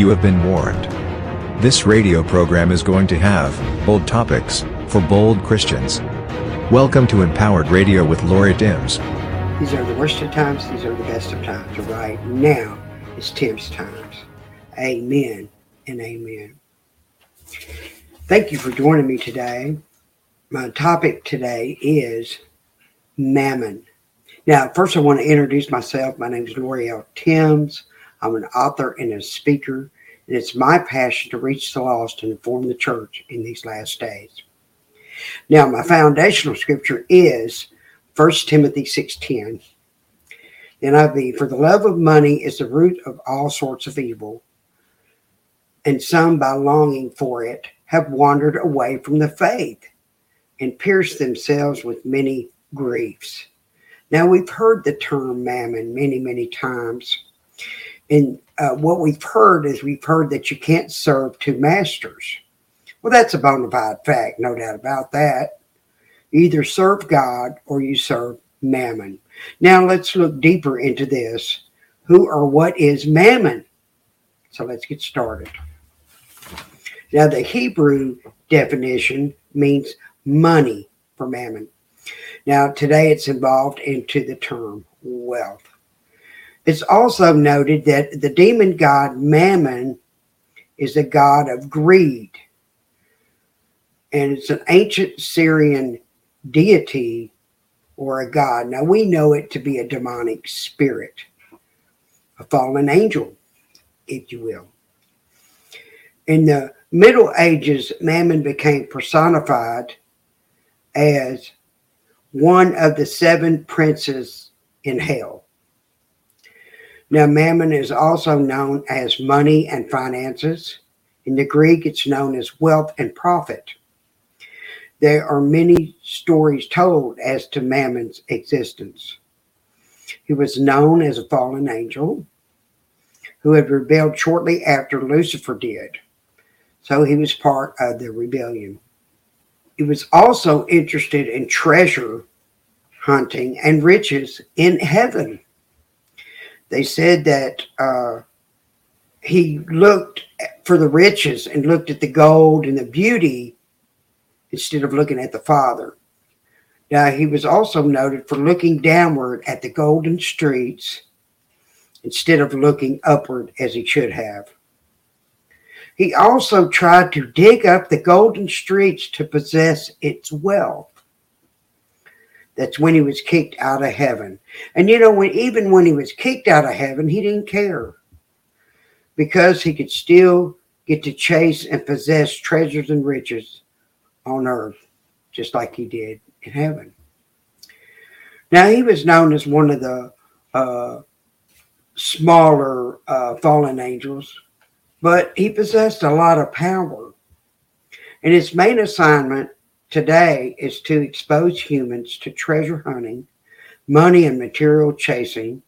You have been warned. This radio program is going to have bold topics for bold Christians. Welcome to Empowered Radio with Lori Timbs. These are the worst of times, these are the best of times. Right now is Tim's times. Amen and amen. Thank you for joining me today. My topic today is mammon. Now, first, I want to introduce myself. My name is L'Oreal Timbs. I'm an author and a speaker, and it's my passion to reach the lost and inform the church in these last days. Now, my foundational scripture is 1 Timothy 6.10. NIV, for the love of money is the root of all sorts of evil, and some by longing for it have wandered away from the faith and pierced themselves with many griefs. Now, we've heard the term mammon many, many times. And uh, what we've heard is we've heard that you can't serve two masters. Well, that's a bona fide fact, no doubt about that. Either serve God or you serve mammon. Now, let's look deeper into this. Who or what is mammon? So let's get started. Now, the Hebrew definition means money for mammon. Now, today it's involved into the term wealth. It's also noted that the demon god Mammon is a god of greed. And it's an ancient Syrian deity or a god. Now, we know it to be a demonic spirit, a fallen angel, if you will. In the Middle Ages, Mammon became personified as one of the seven princes in hell. Now, mammon is also known as money and finances. In the Greek, it's known as wealth and profit. There are many stories told as to Mammon's existence. He was known as a fallen angel who had rebelled shortly after Lucifer did. So he was part of the rebellion. He was also interested in treasure hunting and riches in heaven. They said that uh, he looked for the riches and looked at the gold and the beauty instead of looking at the Father. Now, he was also noted for looking downward at the golden streets instead of looking upward as he should have. He also tried to dig up the golden streets to possess its wealth. That's when he was kicked out of heaven. And you know, when even when he was kicked out of heaven, he didn't care because he could still get to chase and possess treasures and riches on earth, just like he did in heaven. Now, he was known as one of the uh, smaller uh, fallen angels but he possessed a lot of power. And his main assignment today is to expose humans to treasure hunting, money and material chasing.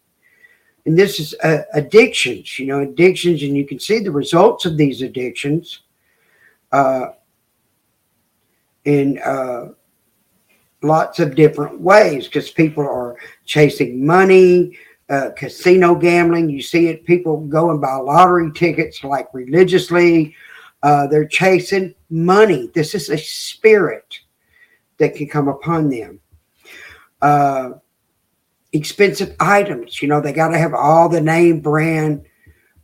And this is uh, addictions, you know, addictions, and you can see the results of these addictions uh, in uh, lots of different ways because people are chasing money, uh, casino gambling. You see it, people go and buy lottery tickets like religiously. Uh, they're chasing money. This is a spirit that can come upon them. Uh, expensive items, you know, they got to have all the name brand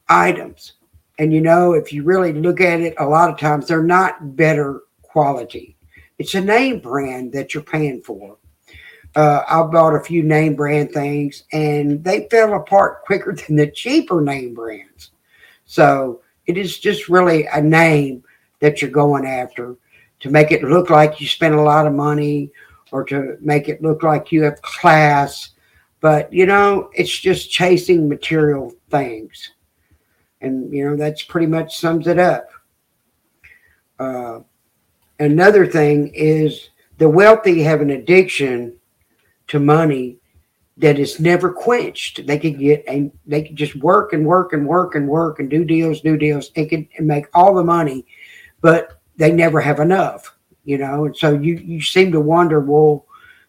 items. And, you know, if you really look at it, a lot of times they're not better quality. It's a name brand that you're paying for uh, I bought a few name brand things and they fell apart quicker than the cheaper name brands. So it is just really a name that you're going after to make it look like you spent a lot of money or to make it look like you have class. But, you know, it's just chasing material things. And, you know, that's pretty much sums it up. Uh, another thing is the wealthy have an addiction to money that is never quenched. They could get and they could just work and work and work and work and do deals, do deals, and can make all the money, but they never have enough, you know. And so you you seem to wonder, well,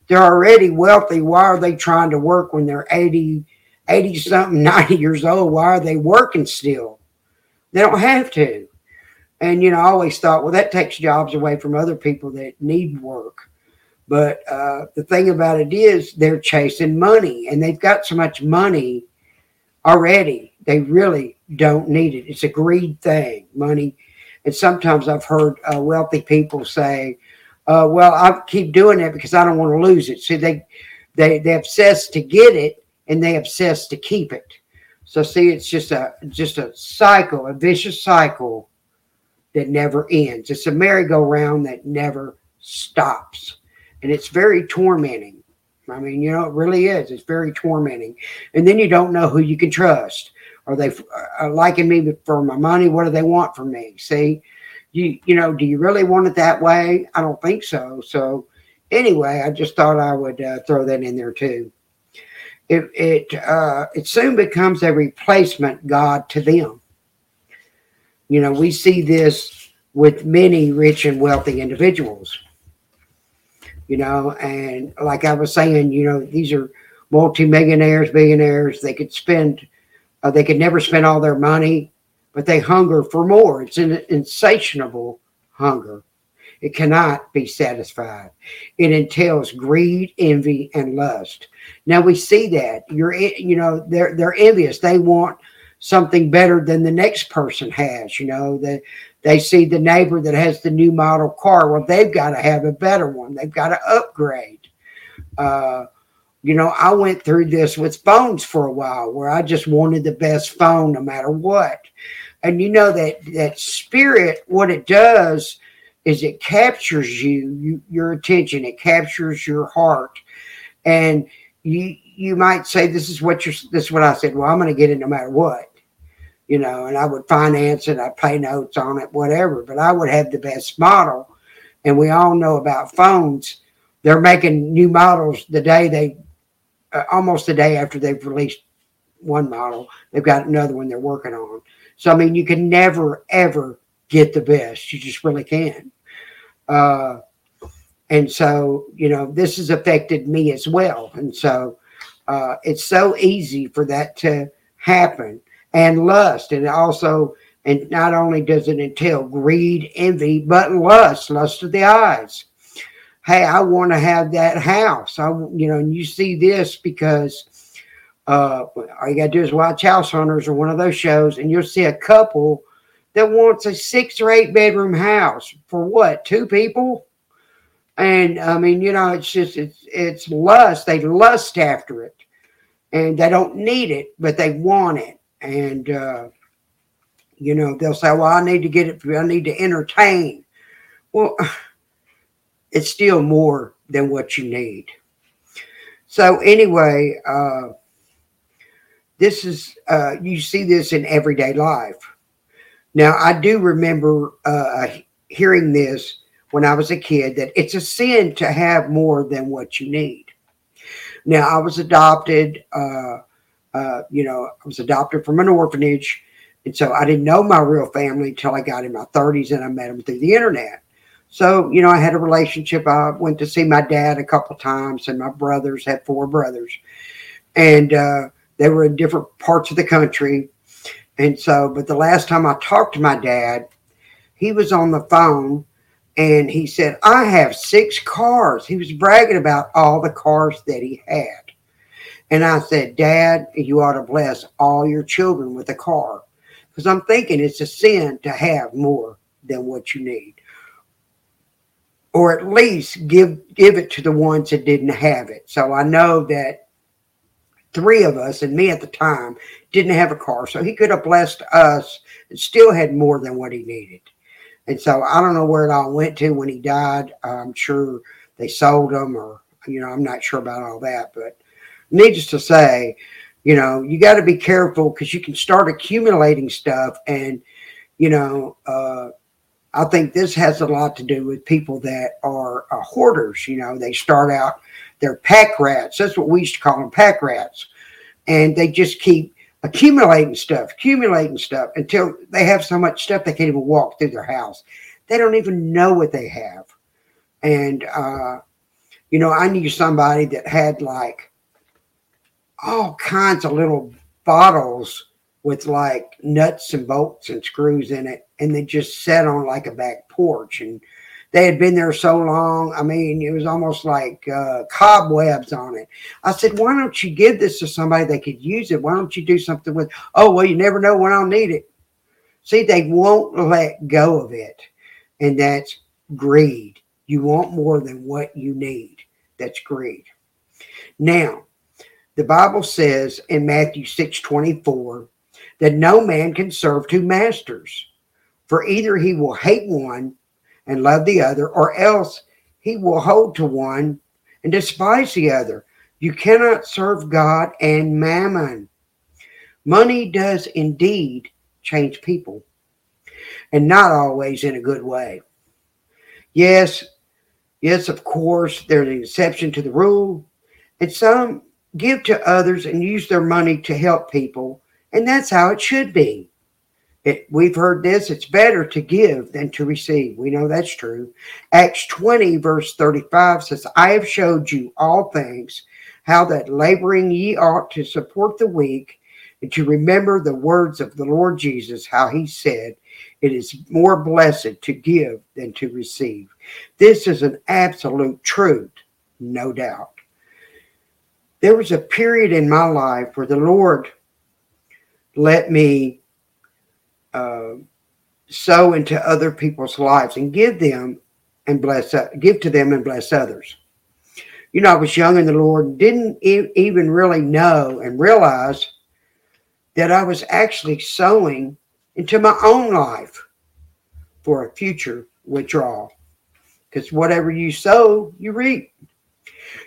they're already wealthy. Why are they trying to work when they're 80, 80 something, 90 years old? Why are they working still? They don't have to. And, you know, I always thought, well, that takes jobs away from other people that need work. But uh, the thing about it is, they're chasing money and they've got so much money already. They really don't need it. It's a greed thing, money. And sometimes I've heard uh, wealthy people say, uh, well, I keep doing it because I don't want to lose it. See, they, they, they obsess to get it and they obsess to keep it. So see, it's just a just a cycle, a vicious cycle that never ends. It's a merry-go-round that never stops. And it's very tormenting. I mean, you know, it really is. It's very tormenting. And then you don't know who you can trust. Are they uh, liking me for my money? What do they want from me? See, you you know, do you really want it that way? I don't think so. So anyway, I just thought I would uh, throw that in there too. It it uh, it soon becomes a replacement God to them. You know, we see this with many rich and wealthy individuals. You know, and like I was saying, you know, these are multimillionaires, billionaires. They could spend, uh, they could never spend all their money, but they hunger for more. It's an insatiable hunger. It cannot be satisfied. It entails greed, envy, and lust. Now we see that you're, you know, they're they're envious. They want something better than the next person has. You know, that they see the neighbor that has the new model car. Well, they've got to have a better one. They've got to upgrade. Uh, you know, I went through this with phones for a while where I just wanted the best phone no matter what. And you know that that spirit, what it does is it captures you, you your attention, it captures your heart, and you you might say this is what you're this is what I said. Well, I'm going to get it no matter what, you know, and I would finance it, I'd pay notes on it, whatever. But I would have the best model, and we all know about phones. They're making new models the day they, uh, almost a day after they've released one model, they've got another one they're working on. So I mean, you can never ever get the best. You just really can. Uh, and so, you know, this has affected me as well. And so uh, it's so easy for that to happen. And lust. And also, and not only does it entail greed, envy, but lust, lust of the eyes. Hey, I want to have that house. I, you know, and you see this because uh, all you got to do is watch House Hunters or one of those shows, and you'll see a couple that wants a six or eight bedroom house for what? Two people? And I mean, you know, it's just it's it's lust. They lust after it, and they don't need it, but they want it. And uh, you know, they'll say, "Well, I need to get it. I need to entertain." Well, it's still more than what you need. So anyway, uh, this is uh, you see this in everyday life. Now, I do remember uh, hearing this when I was a kid that it's a sin to have more than what you need. Now, I was adopted, uh, uh, you know, I was adopted from an orphanage. And so I didn't know my real family until I got in my 30s and I met them through the internet. So, you know, I had a relationship. I went to see my dad a couple times, and my brothers had four brothers. And uh, they were in different parts of the country. And so, but the last time I talked to my dad, he was on the phone and he said, I have six cars. He was bragging about all the cars that he had. And I said, Dad, you ought to bless all your children with a car. Because I'm thinking it's a sin to have more than what you need. Or at least give give it to the ones that didn't have it. So I know that three of us and me at the time didn't have a car. So he could have blessed us and still had more than what he needed. And so I don't know where it all went to when he died. I'm sure they sold him or, you know, I'm not sure about all that. But needless to say, you know, you got to be careful because you can start accumulating stuff. And, you know, uh, I think this has a lot to do with people that are uh, hoarders. You know, they start out they're pack rats. That's what we used to call them, pack rats. And they just keep accumulating stuff, accumulating stuff until they have so much stuff they can't even walk through their house. They don't even know what they have. And, uh, you know, I knew somebody that had like all kinds of little bottles with like nuts and bolts and screws in it, and they just sat on like a back porch. And they had been there so long. I mean, it was almost like uh, cobwebs on it. I said, why don't you give this to somebody that could use it? Why don't you do something with? Oh, well, you never know when I'll need it. See, they won't let go of it, and that's greed. You want more than what you need. That's greed. Now, the Bible says in Matthew 6 24 that no man can serve two masters, for either he will hate one and love the other, or else he will hold to one and despise the other. You cannot serve God and mammon. Money does indeed change people, and not always in a good way. Yes, yes, of course, there's an exception to the rule, and some give to others and use their money to help people, and that's how it should be. It, we've heard this it's better to give than to receive. We know that's true. Acts 20, verse 35 says, I have showed you all things, how that laboring ye ought to support the weak, and to remember the words of the Lord Jesus, how he said, It is more blessed to give than to receive. This is an absolute truth, no doubt. There was a period in my life where the Lord let me uh, sow into other people's lives and give them and bless, uh, give to them and bless others. You know, I was young in the Lord, didn't e- even really know and realize that I was actually sowing into my own life for a future withdrawal. Because whatever you sow, you reap.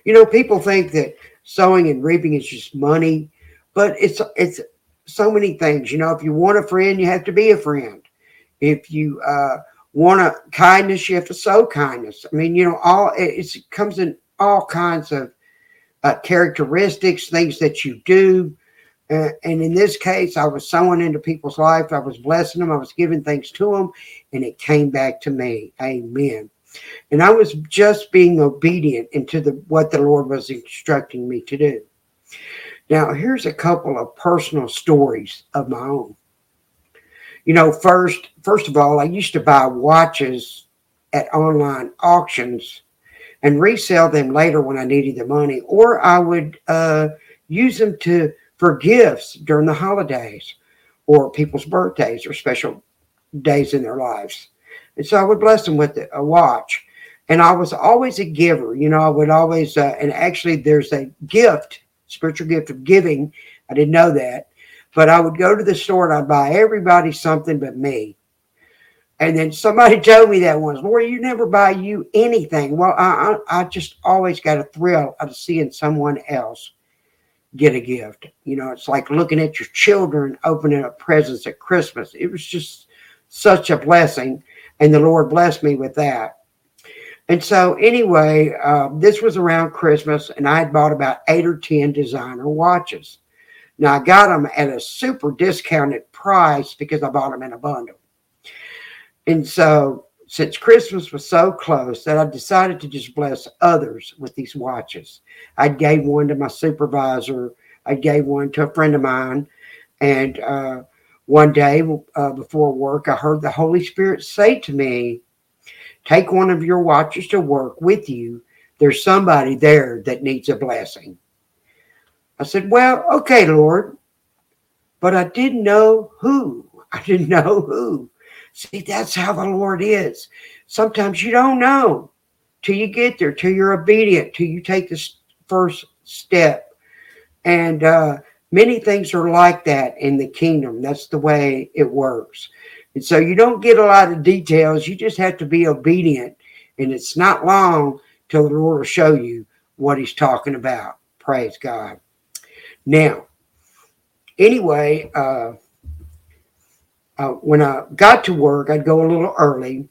You know, people think that sowing and reaping is just money, but it's it's so many things. You know, if you want a friend, you have to be a friend. If you uh, want a kindness, you have to sow kindness. I mean, you know, all it comes in all kinds of uh, characteristics, things that you do. Uh, and in this case, I was sowing into people's life. I was blessing them. I was giving things to them, and it came back to me. Amen. And I was just being obedient into the what the Lord was instructing me to do. Now, here's a couple of personal stories of my own. You know, first, first of all, I used to buy watches at online auctions and resell them later when I needed the money, or I would uh, use them to for gifts during the holidays or people's birthdays or special days in their lives. And so I would bless them with a watch. And I was always a giver. You know, I would always, uh, and actually, there's a gift spiritual gift of giving. I didn't know that. But I would go to the store and I'd buy everybody something but me. And then somebody told me that once, Lori, you never buy you anything. Well, I, I, I just always got a thrill of seeing someone else get a gift. You know, it's like looking at your children opening up presents at Christmas. It was just such a blessing. And the Lord blessed me with that. And so, anyway, uh, this was around Christmas, and I had bought about eight or 10 designer watches. Now, I got them at a super discounted price because I bought them in a bundle. And so, since Christmas was so close, that I decided to just bless others with these watches. I gave one to my supervisor, I gave one to a friend of mine, and uh, one day uh, before work, I heard the Holy Spirit say to me, Take one of your watches to work with you. There's somebody there that needs a blessing. I said, Well, okay, Lord. But I didn't know who. I didn't know who. See, that's how the Lord is. Sometimes you don't know till you get there, till you're obedient, till you take this first step. And uh, many things are like that in the kingdom. That's the way it works. And so you don't get a lot of details. You just have to be obedient. And it's not long till the Lord will show you what he's talking about. Praise God. Now, anyway, uh, uh, when I got to work, I'd go a little early.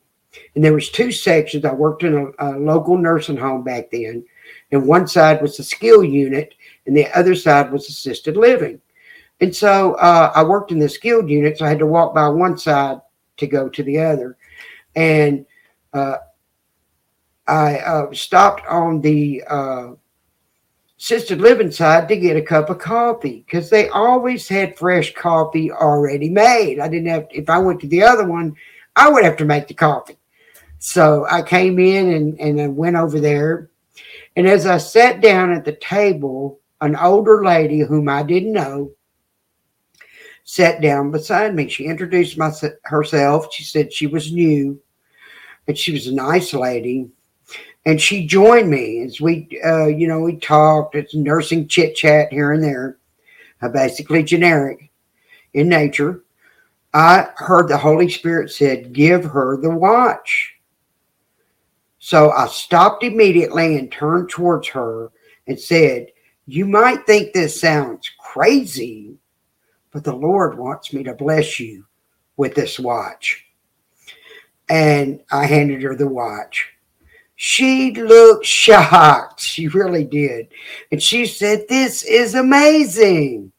And there was two sections. I worked in a, a local nursing home back then. And one side was the skill unit, and the other side was assisted living. And so uh, I worked in the skilled unit, so I had to walk by one side to go to the other. And uh, I uh, stopped on the uh, assisted living side to get a cup of coffee because they always had fresh coffee already made. I didn't have, if I went to the other one, I would have to make the coffee. So I came in and, and I went over there. And as I sat down at the table, an older lady whom I didn't know sat down beside me. She introduced my, herself. She said she was new and she was a nice lady. And she joined me as we, uh, you know, we talked. It's nursing chit chat here and there, uh, basically generic in nature. I heard the Holy Spirit said, Give her the watch. So I stopped immediately and turned towards her and said, You might think this sounds crazy, but the Lord wants me to bless you with this watch. And I handed her the watch. She looked shocked. She really did. And she said, This is amazing.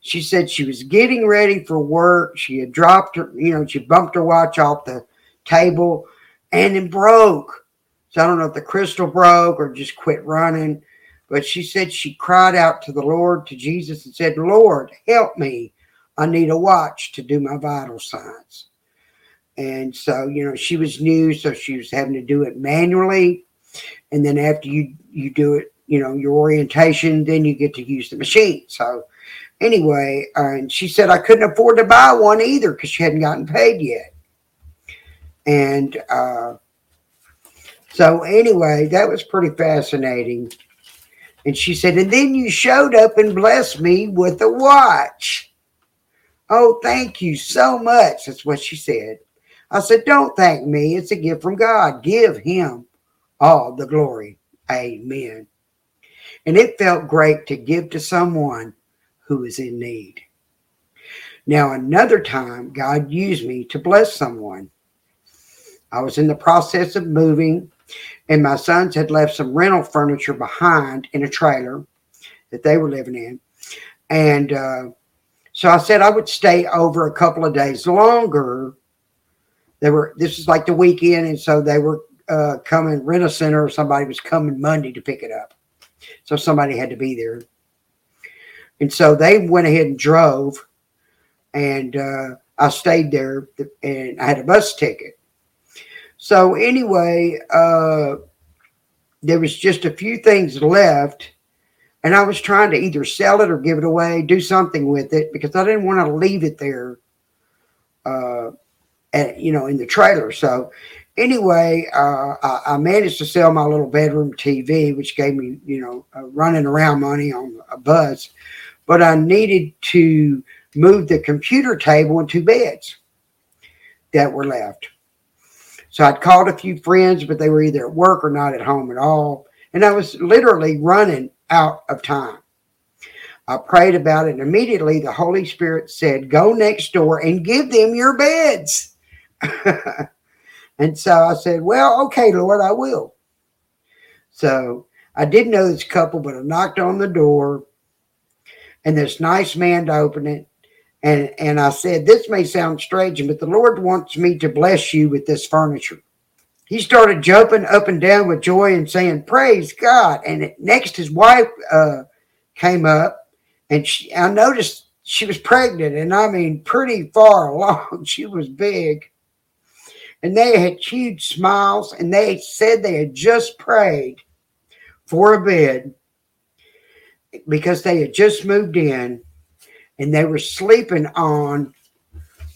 She said she was getting ready for work. She had dropped her, you know, she bumped her watch off the table and it broke. So I don't know if the crystal broke or just quit running. But she said she cried out to the Lord, to Jesus, and said, Lord, help me. I need a watch to do my vital signs. And so, you know, she was new, so she was having to do it manually. And then after you you do it, you know, your orientation, then you get to use the machine. So anyway, uh, and she said I couldn't afford to buy one either because she hadn't gotten paid yet. And uh, so anyway, that was pretty fascinating. And she said, and then you showed up and blessed me with a watch. Oh, thank you so much. That's what she said. I said, Don't thank me. It's a gift from God. Give him all the glory. Amen. And it felt great to give to someone who is in need. Now, another time, God used me to bless someone. I was in the process of moving, and my sons had left some rental furniture behind in a trailer that they were living in. And uh, so I said I would stay over a couple of days longer they were this is like the weekend, and so they were uh, coming. Rent a center or somebody was coming Monday to pick it up, so somebody had to be there. And so they went ahead and drove, and uh, I stayed there, and I had a bus ticket. So anyway, uh, there was just a few things left, and I was trying to either sell it or give it away, do something with it because I didn't want to leave it there. Uh, at, you know, in the trailer. So anyway, uh, I, I, managed to sell my little bedroom TV, which gave me, you know, running around money on a bus. But I needed to move the computer table and two beds that were left. So I'd called a few friends, but they were either at work or not at home at all. And I was literally running out of time. I prayed about it, and immediately the Holy Spirit said, Go next door and give them your beds. and so I said, Well, okay, Lord, I will. So I didn't know this couple, but I knocked on the door and this nice man to open it. And, and I said, This may sound strange, but the Lord wants me to bless you with this furniture. He started jumping up and down with joy and saying, Praise God. And next, his wife uh, came up and she, I noticed she was pregnant and I mean, pretty far along. She was big and they had huge smiles and they said they had just prayed for a bed because they had just moved in and they were sleeping on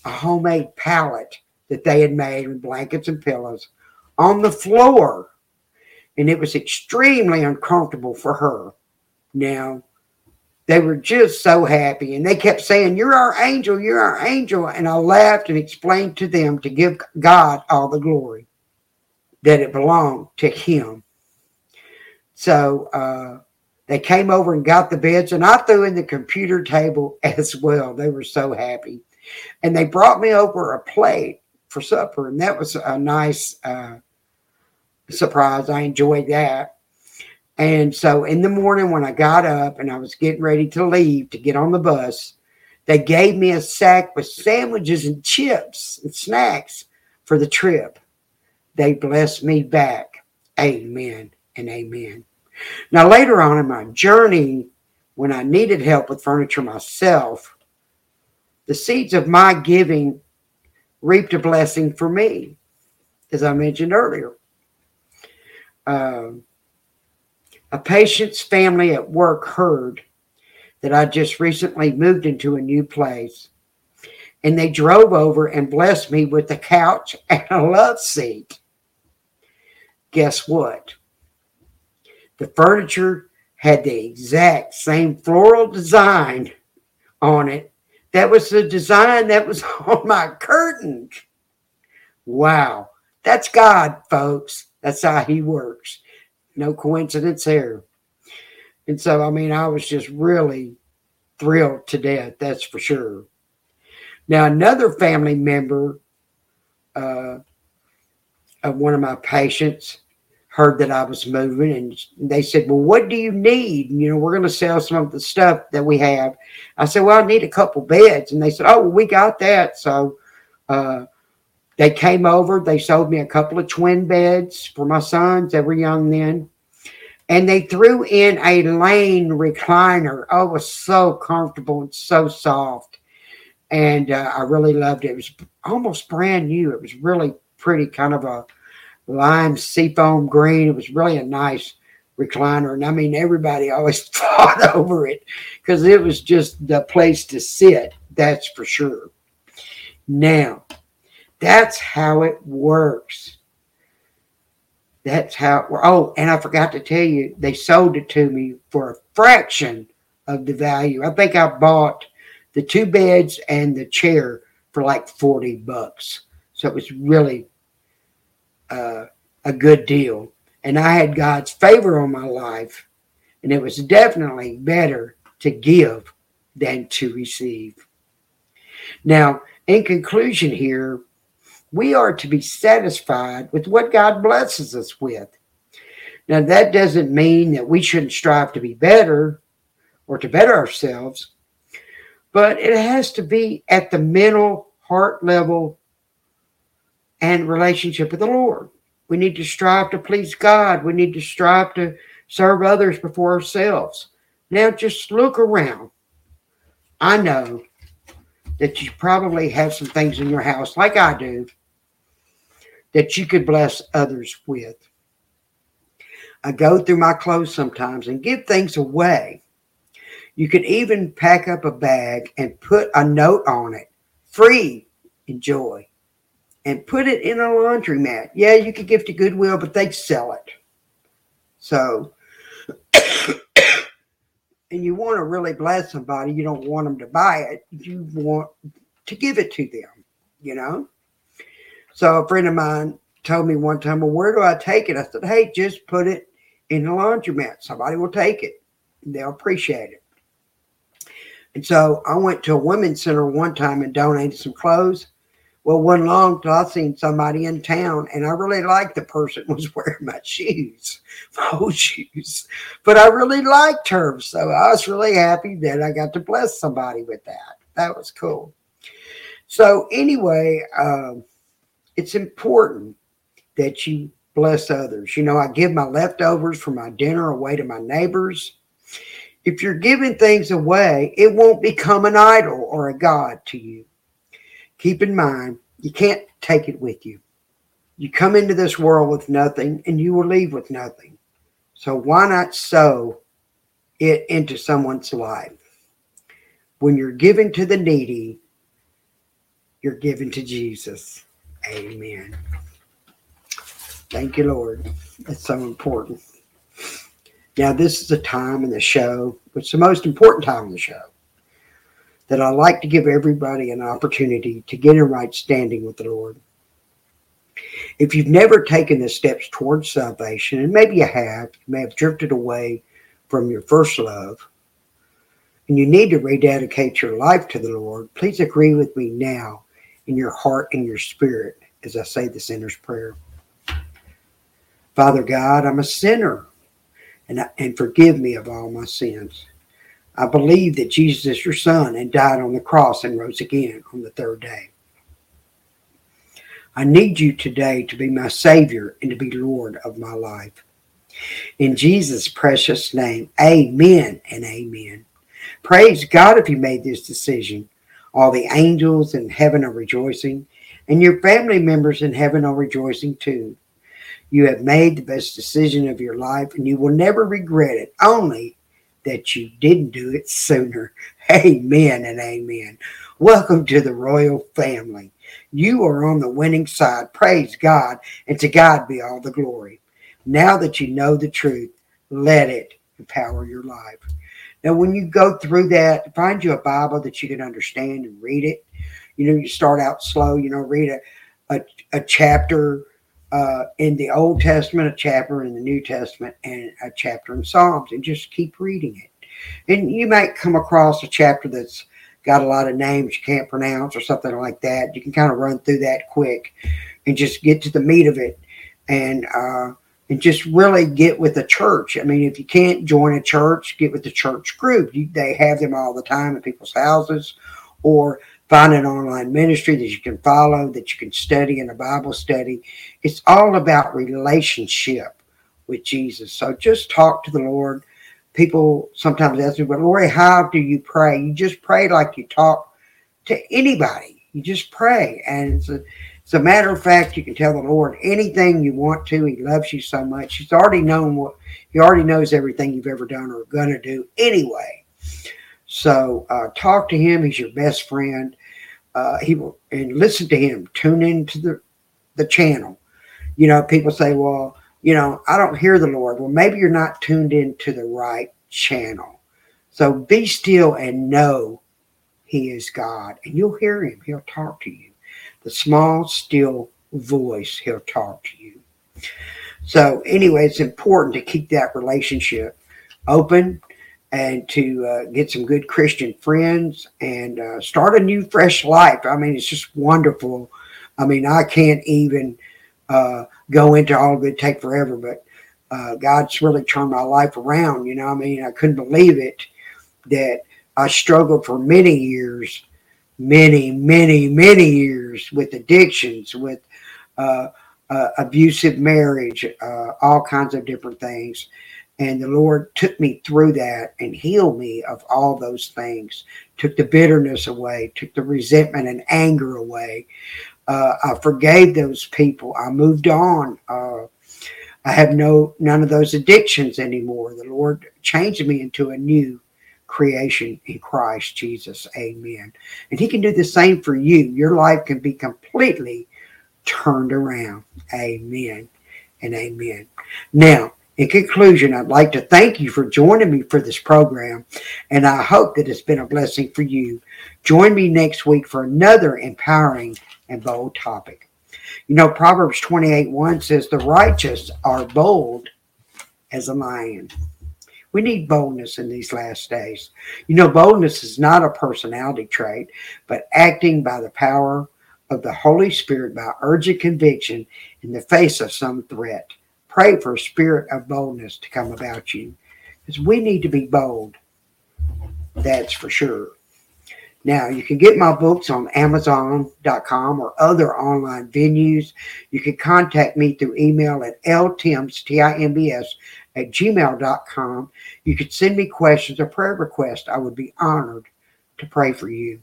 a homemade pallet that they had made with blankets and pillows on the floor. And it was extremely uncomfortable for her. Now, they were just so happy. And they kept saying, You're our angel, you're our angel. And I laughed and explained to them to give God all the glory, that it belonged to Him. So uh, they came over and got the beds, and I threw in the computer table as well. They were so happy. And they brought me over a plate for supper, and that was a nice uh, surprise. I enjoyed that. And so in the morning, when I got up and I was getting ready to leave to get on the bus, they gave me a sack with sandwiches and chips and snacks for the trip. They blessed me back. Amen and amen. Now, later on in my journey, when I needed help with furniture myself, the seeds of my giving reaped a blessing for me, as I mentioned earlier. Um, a patient's family at work heard that I just recently moved into a new place, and they drove over and blessed me with a couch and a love seat. Guess what? The furniture had the exact same floral design on it. That was the design that was on my curtains. Wow. That's God, folks. That's how He works. No coincidence there. And so, I mean, I was just really thrilled to death, that's for sure. Now, another family member uh, of one of my patients heard that I was moving and they said, Well, what do you need? You know, we're going to sell some of the stuff that we have. I said, Well, I need a couple beds. And they said, Oh, well, we got that. So uh, they came over, they sold me a couple of twin beds for my sons. They were young then. And they threw in a lane recliner. Oh, it was so comfortable and so soft. And uh, I really loved it. It was almost brand new. It was really pretty, kind of a lime seafoam green. It was really a nice recliner. And I mean, everybody always fought over it because it was just the place to sit. That's for sure. Now, that's how it works. That's how it works. Oh, and I forgot to tell you, they sold it to me for a fraction of the value. I think I bought the two beds and the chair for like 40 bucks. So it was really uh, a good deal. And I had God's favor on my life. And it was definitely better to give than to receive. Now, in conclusion, here, we are to be satisfied with what God blesses us with. Now, that doesn't mean that we shouldn't strive to be better or to better ourselves, but it has to be at the mental heart level and relationship with the Lord. We need to strive to please God. We need to strive to serve others before ourselves. Now, just look around. I know that you probably have some things in your house, like I do, that you could bless others with. I go through my clothes sometimes and give things away. You could even pack up a bag and put a note on it free enjoy and put it in a laundromat. Yeah, you could give to Goodwill, but they sell it. So, and you want to really bless somebody, you don't want them to buy it. You want to give it to them, you know? So a friend of mine told me one time, well, where do I take it? I said, hey, just put it in the laundromat. Somebody will take it. They'll appreciate it. And so I went to a women's center one time and donated some clothes. Well, one long till I seen somebody in town, and I really liked the person was wearing my shoes, my old shoes. But I really liked her, so I was really happy that I got to bless somebody with that. That was cool. So anyway, um, it's important that you bless others. You know, I give my leftovers from my dinner away to my neighbors. If you're giving things away, it won't become an idol or a God to you. Keep in mind, you can't take it with you. You come into this world with nothing and you will leave with nothing. So why not sow it into someone's life? When you're giving to the needy, you're giving to Jesus. Amen. Thank you, Lord. That's so important. Now, this is a time in the show, it's the most important time in the show, that I like to give everybody an opportunity to get in right standing with the Lord. If you've never taken the steps towards salvation, and maybe you have, you may have drifted away from your first love, and you need to rededicate your life to the Lord, please agree with me now in your heart and your spirit as I say the sinner's prayer. Father God, I'm a sinner and, and forgive me of all my sins. I believe that Jesus is your son and died on the cross and rose again on the third day. I need you today to be my Savior and to be Lord of my life. In Jesus' precious name, amen and amen. Praise God if you made this decision. All the angels in heaven are rejoicing, and your family members in heaven are rejoicing too. You have made the best decision of your life, and you will never regret it, only that you didn't do it sooner. Amen and amen. Welcome to the royal family. You are on the winning side. Praise God, and to God be all the glory. Now that you know the truth, let it empower your life. Now, when you go through that, find you a Bible that you can understand and read it. You know, you start out slow, you know, read a, a, a chapter uh, in the Old Testament, a chapter in the New Testament, and a chapter in Psalms, and just keep reading it. And you might come across a chapter that's got a lot of names you can't pronounce or something like that. You can kind of run through that quick and just get to the meat of it. And uh, and just really get with the church. I mean, if you can't join a church, get with the church group. You, they have them all the time at people's houses, or find an online ministry that you can follow, that you can study in a Bible study. It's all about relationship with Jesus. So just talk to the Lord. People sometimes ask me, but Lori, how do you pray? You just pray like you talk to anybody. You just pray. And it's a as a matter of fact, you can tell the Lord anything you want to. He loves you so much. He's already known what he already knows everything you've ever done or gonna do anyway. So uh, talk to him. He's your best friend. Uh, he will and listen to him. Tune into the the channel. You know, people say, "Well, you know, I don't hear the Lord." Well, maybe you're not tuned into the right channel. So be still and know He is God, and you'll hear Him. He'll talk to you the small, still voice, he'll talk to you. So, anyway, it's important to keep that relationship open and to uh, get some good Christian friends and uh, start a new, fresh life. I mean, it's just wonderful. I mean, I can't even uh, go into all of it, take forever, but uh, God's really turned my life around. You know, I mean, I couldn't believe it that I struggled for many years many, many, many years with addictions, with uh, uh, abusive marriage, all kinds of different things. And the Lord took me through that and healed me of all those things, took the bitterness away, took the resentment and anger away. Uh, I forgave those people. I moved on. Uh, I have no none of those addictions anymore. The Lord changed me into a new creation in Christ Jesus. Amen. And He can do the same for you. Your life can be completely turned around. Amen and amen. Now, in conclusion, I'd like to thank you for joining me for this program, and I hope that it's been a blessing for you. Join me next week for another empowering and bold topic. You know, Proverbs 28 1 says, The righteous are bold as a lion. We need boldness in these last days. You know, boldness is not a personality trait, but acting by the power of the Holy Spirit by urgent conviction in the face of some threat. Pray for a spirit of boldness to come about you because we need to be bold. That's for sure. Now, you can get my books on Amazon.com or other online venues. You can contact me through email at ltimbs, T-I-M-B-S, at gmail.com. You could send me questions or prayer requests. I would be honored to pray for you.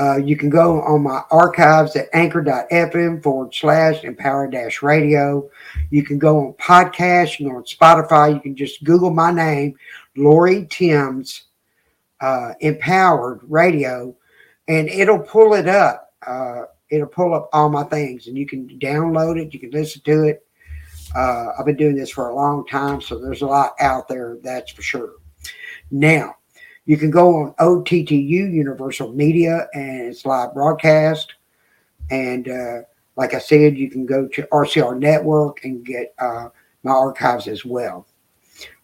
Uh, you can go on my archives at anchor.fm forward slash empower dash radio. You can go on podcast, go on Spotify. You can just Google my name, Lori Timbs, uh, Empowered Radio, and it'll pull it up. Uh, it'll pull up all my things, and you can download it. You can listen to it. Uh, I've been doing this for a long time, so there's a lot out there, that's for sure. Now, you can go on OTTU Universal Media and it's live broadcast. And uh, like I said, you can go to RCR Network and get uh, my archives as well.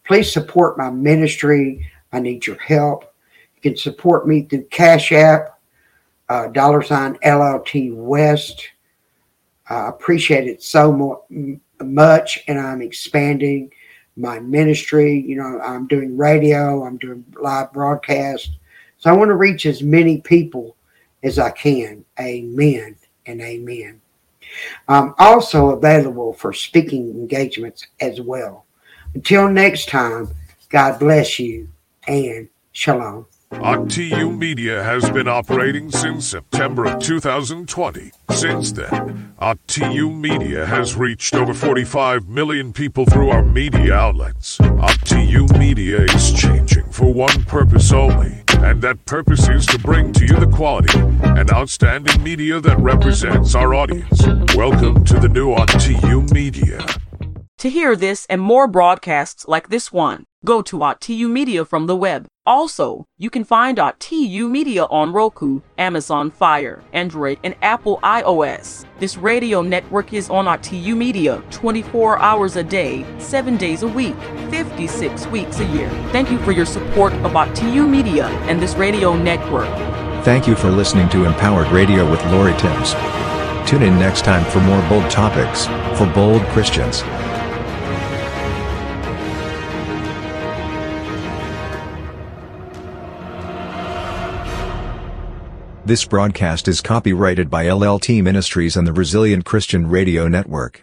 Please support my ministry. I need your help. You can support me through Cash App, uh, dollar sign LLT West. I appreciate it so much much and I'm expanding my ministry. You know, I'm doing radio, I'm doing live broadcast. So I want to reach as many people as I can. Amen and amen. I'm also available for speaking engagements as well. Until next time, God bless you and shalom. OTU Media has been operating since September of 2020. Since then, OTU Media has reached over 45 million people through our media outlets. OTU Media is changing for one purpose only, and that purpose is to bring to you the quality and outstanding media that represents our audience. Welcome to the new OTU Media. To hear this and more broadcasts like this one, go to OTU Media from the web. Also, you can find OTU Media on Roku, Amazon Fire, Android, and Apple iOS. This radio network is on OTU Media 24 hours a day, 7 days a week, 56 weeks a year. Thank you for your support of OTU Media and this radio network. Thank you for listening to Empowered Radio with Lori Timbs. Tune in next time for more bold topics for bold Christians. This broadcast is copyrighted by LLT Ministries and the Resilient Christian Radio Network.